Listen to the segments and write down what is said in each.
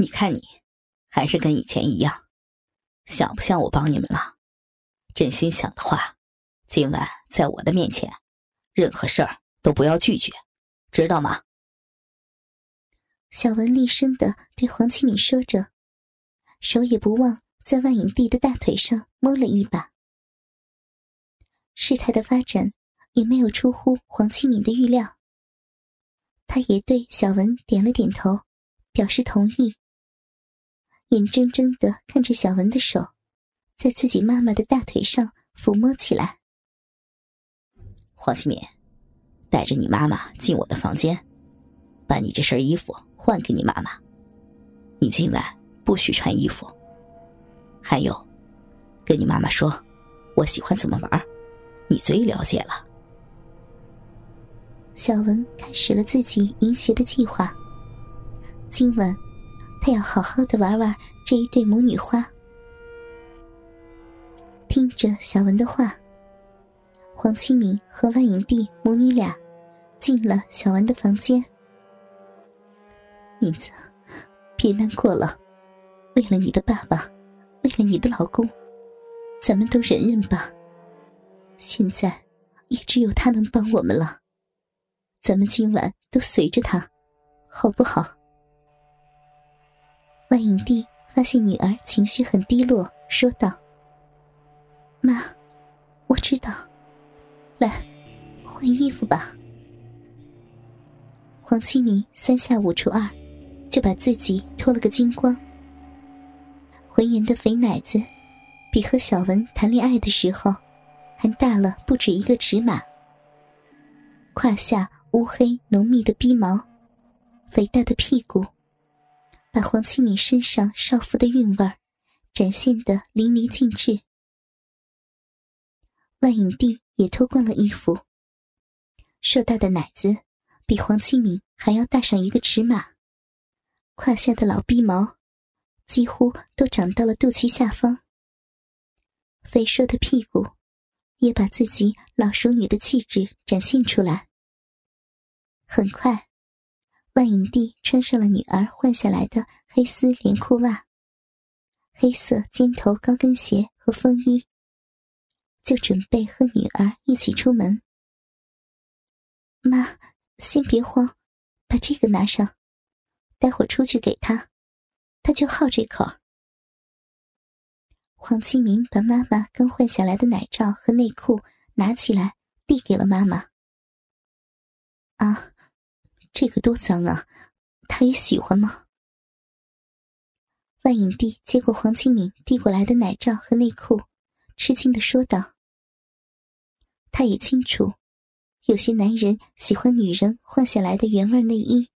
你看你，还是跟以前一样，想不想我帮你们了？真心想的话，今晚在我的面前，任何事儿都不要拒绝，知道吗？小文厉声的对黄启敏说着，手也不忘在万影帝的大腿上摸了一把。事态的发展也没有出乎黄启敏的预料，他也对小文点了点头，表示同意，眼睁睁的看着小文的手在自己妈妈的大腿上抚摸起来。黄启敏，带着你妈妈进我的房间，把你这身衣服。换给你妈妈，你今晚不许穿衣服。还有，跟你妈妈说，我喜欢怎么玩，你最了解了。小文开始了自己淫邪的计划。今晚，他要好好的玩玩这一对母女花。听着小文的话，黄清明和万影帝母女俩进了小文的房间。影子，别难过了。为了你的爸爸，为了你的老公，咱们都忍忍吧。现在也只有他能帮我们了。咱们今晚都随着他，好不好？万影帝发现女儿情绪很低落，说道：“妈，我知道。来，换衣服吧。”黄七明三下五除二。就把自己脱了个精光，浑圆的肥奶子，比和小文谈恋爱的时候还大了不止一个尺码。胯下乌黑浓密的逼毛，肥大的屁股，把黄七敏身上少妇的韵味展现的淋漓尽致。万影帝也脱光了衣服，硕大的奶子比黄七敏还要大上一个尺码。胯下的老逼毛，几乎都长到了肚脐下方。肥硕的屁股，也把自己老熟女的气质展现出来。很快，万影帝穿上了女儿换下来的黑丝连裤袜、黑色尖头高跟鞋和风衣，就准备和女儿一起出门。妈，先别慌，把这个拿上。待会儿出去给他，他就好这口。黄清明把妈妈刚换下来的奶罩和内裤拿起来，递给了妈妈。啊，这个多脏啊！他也喜欢吗？万影帝接过黄清明递过来的奶罩和内裤，吃惊的说道：“他也清楚，有些男人喜欢女人换下来的原味内衣。”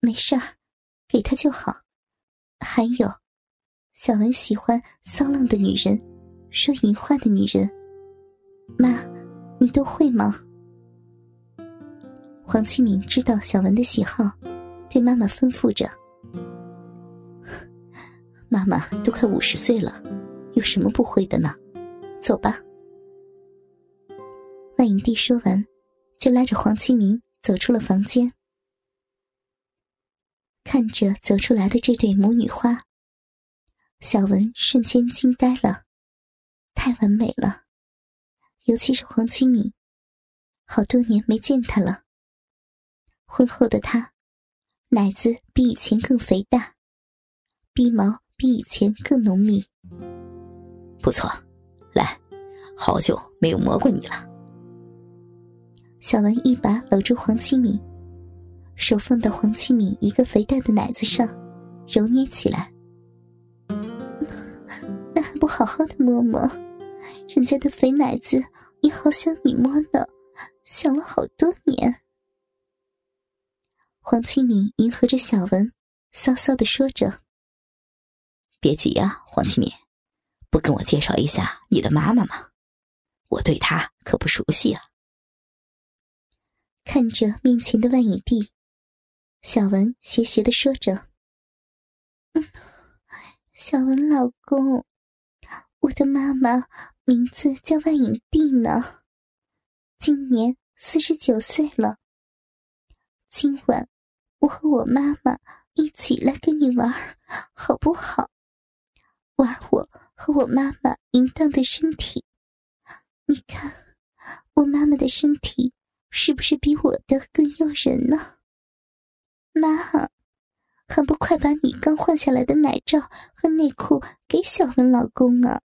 没事儿，给他就好。还有，小文喜欢骚浪的女人，说淫话的女人。妈，你都会吗？黄启明知道小文的喜好，对妈妈吩咐着：“妈妈都快五十岁了，有什么不会的呢？走吧。”万影帝说完，就拉着黄启明走出了房间。看着走出来的这对母女花，小文瞬间惊呆了，太完美了。尤其是黄清敏，好多年没见他了。婚后的她，奶子比以前更肥大，鼻毛比以前更浓密。不错，来，好久没有摸过你了。小文一把搂住黄清敏。手放到黄启敏一个肥大的奶子上，揉捏起来。那还不好好的摸摸？人家的肥奶子也好想你摸呢，想了好多年。黄启敏迎合着小文，骚骚的说着：“别急呀，黄启敏，不跟我介绍一下你的妈妈吗？我对她可不熟悉啊。”看着面前的万影帝。小文斜斜的说着：“嗯，小文老公，我的妈妈名字叫万影帝呢，今年四十九岁了。今晚我和我妈妈一起来跟你玩，好不好？玩我和我妈妈淫荡的身体。你看，我妈妈的身体是不是比我的更诱人呢？妈，还不快把你刚换下来的奶罩和内裤给小文老公啊！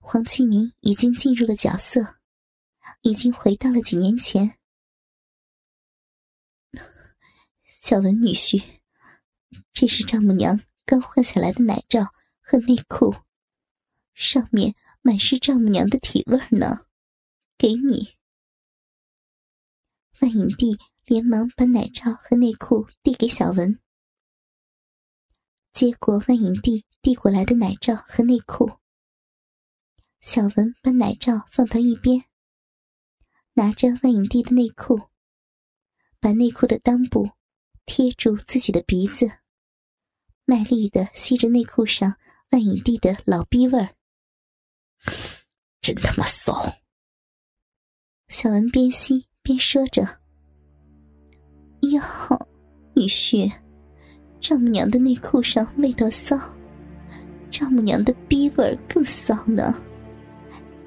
黄启明已经进入了角色，已经回到了几年前。小文女婿，这是丈母娘刚换下来的奶罩和内裤，上面满是丈母娘的体味呢，给你。万影帝连忙把奶罩和内裤递给小文，接过万影帝递过来的奶罩和内裤，小文把奶罩放到一边，拿着万影帝的内裤，把内裤的裆部。贴住自己的鼻子，卖力的吸着内裤上万影帝的老逼味儿，真他妈骚！小文边吸边说着：“哟，女婿，丈母娘的内裤上味道骚，丈母娘的逼味儿更骚呢。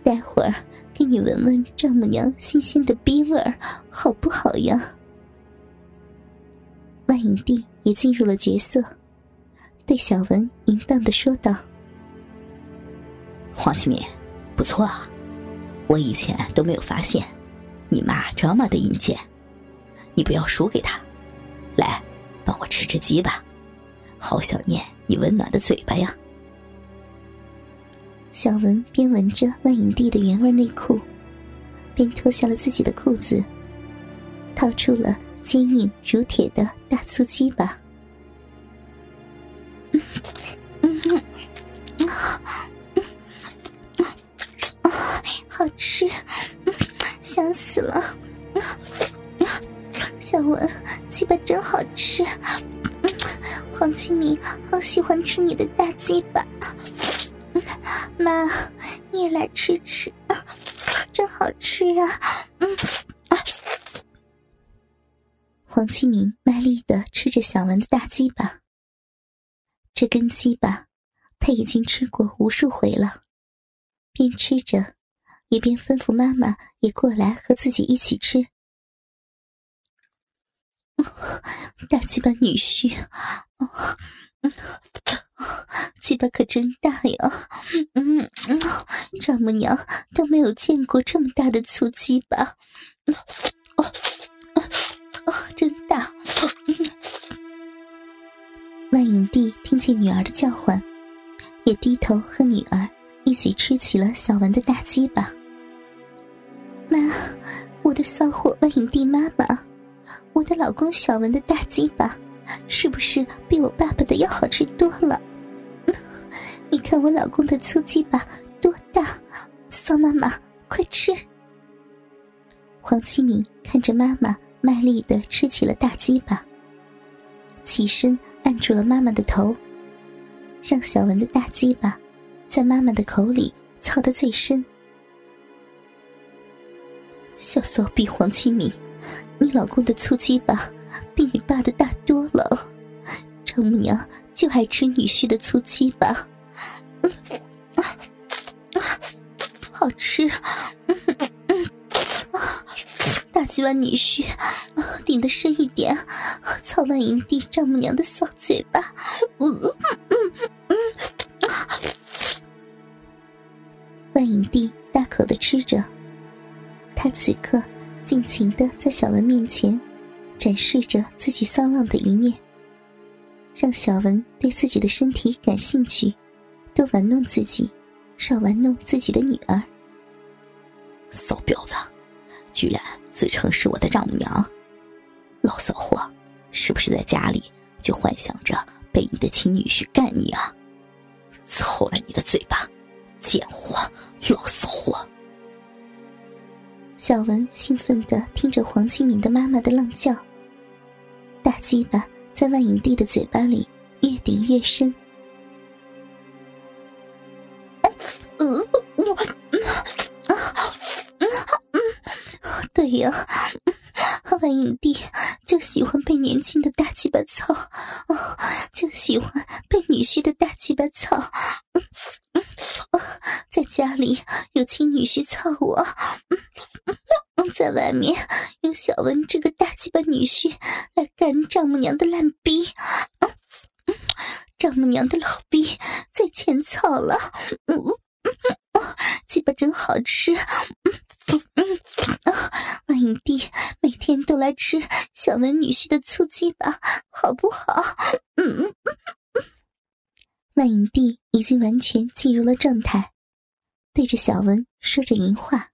待会儿给你闻闻丈母娘新鲜的逼味儿，好不好呀？”万影帝也进入了角色，对小文淫荡的说道：“黄启明，不错啊，我以前都没有发现，你妈这么的阴贱，你不要输给她，来，帮我吃吃鸡吧，好想念你温暖的嘴巴呀。”小文边闻着万影帝的原味内裤，边脱下了自己的裤子，掏出了。坚硬如铁的大粗鸡巴，嗯嗯嗯，好吃，香死了！小文，鸡巴真好吃，黄清明好喜欢吃你的大鸡巴，妈，你也来吃吃，真好吃呀！嗯。黄清明卖力的吃着小文的大鸡巴，这根鸡巴他已经吃过无数回了，边吃着，一边吩咐妈妈也过来和自己一起吃。大鸡巴女婿，鸡巴可真大呀！嗯，丈母娘都没有见过这么大的粗鸡巴。哦真大！万影帝听见女儿的叫唤，也低头和女儿一起吃起了小文的大鸡巴。妈，我的骚货万影帝妈妈，我的老公小文的大鸡巴，是不是比我爸爸的要好吃多了？你看我老公的粗鸡巴多大，骚妈妈快吃！黄启敏看着妈妈。卖力的吃起了大鸡巴，起身按住了妈妈的头，让小文的大鸡巴在妈妈的口里操得最深。小骚逼黄七米，你老公的粗鸡巴比你爸的大多了，丈母娘就爱吃女婿的粗鸡巴，好吃。大鸡巴女婿，顶得深一点，操万营地丈母娘的骚嘴巴。万影帝大口的吃着，他此刻尽情的在小文面前展示着自己骚浪的一面，让小文对自己的身体感兴趣，多玩弄自己，少玩弄自己的女儿。骚婊子！居然自称是我的丈母娘，老骚货，是不是在家里就幻想着被你的亲女婿干你啊？操了你的嘴巴，贱货，老骚货！小文兴奋的听着黄启敏的妈妈的浪叫，大鸡巴在万影帝的嘴巴里越顶越深。呀，万影帝就喜欢被年轻的大鸡巴操，就喜欢被女婿的大鸡巴操。在家里有亲女婿操我，在外面有小文这个大鸡巴女婿来干丈母娘的烂逼。丈母娘的老逼在前操了，鸡巴真好吃。万影帝每天都来吃小文女婿的醋鸡吧，好不好？嗯。万影帝已经完全进入了状态，对着小文说着淫话。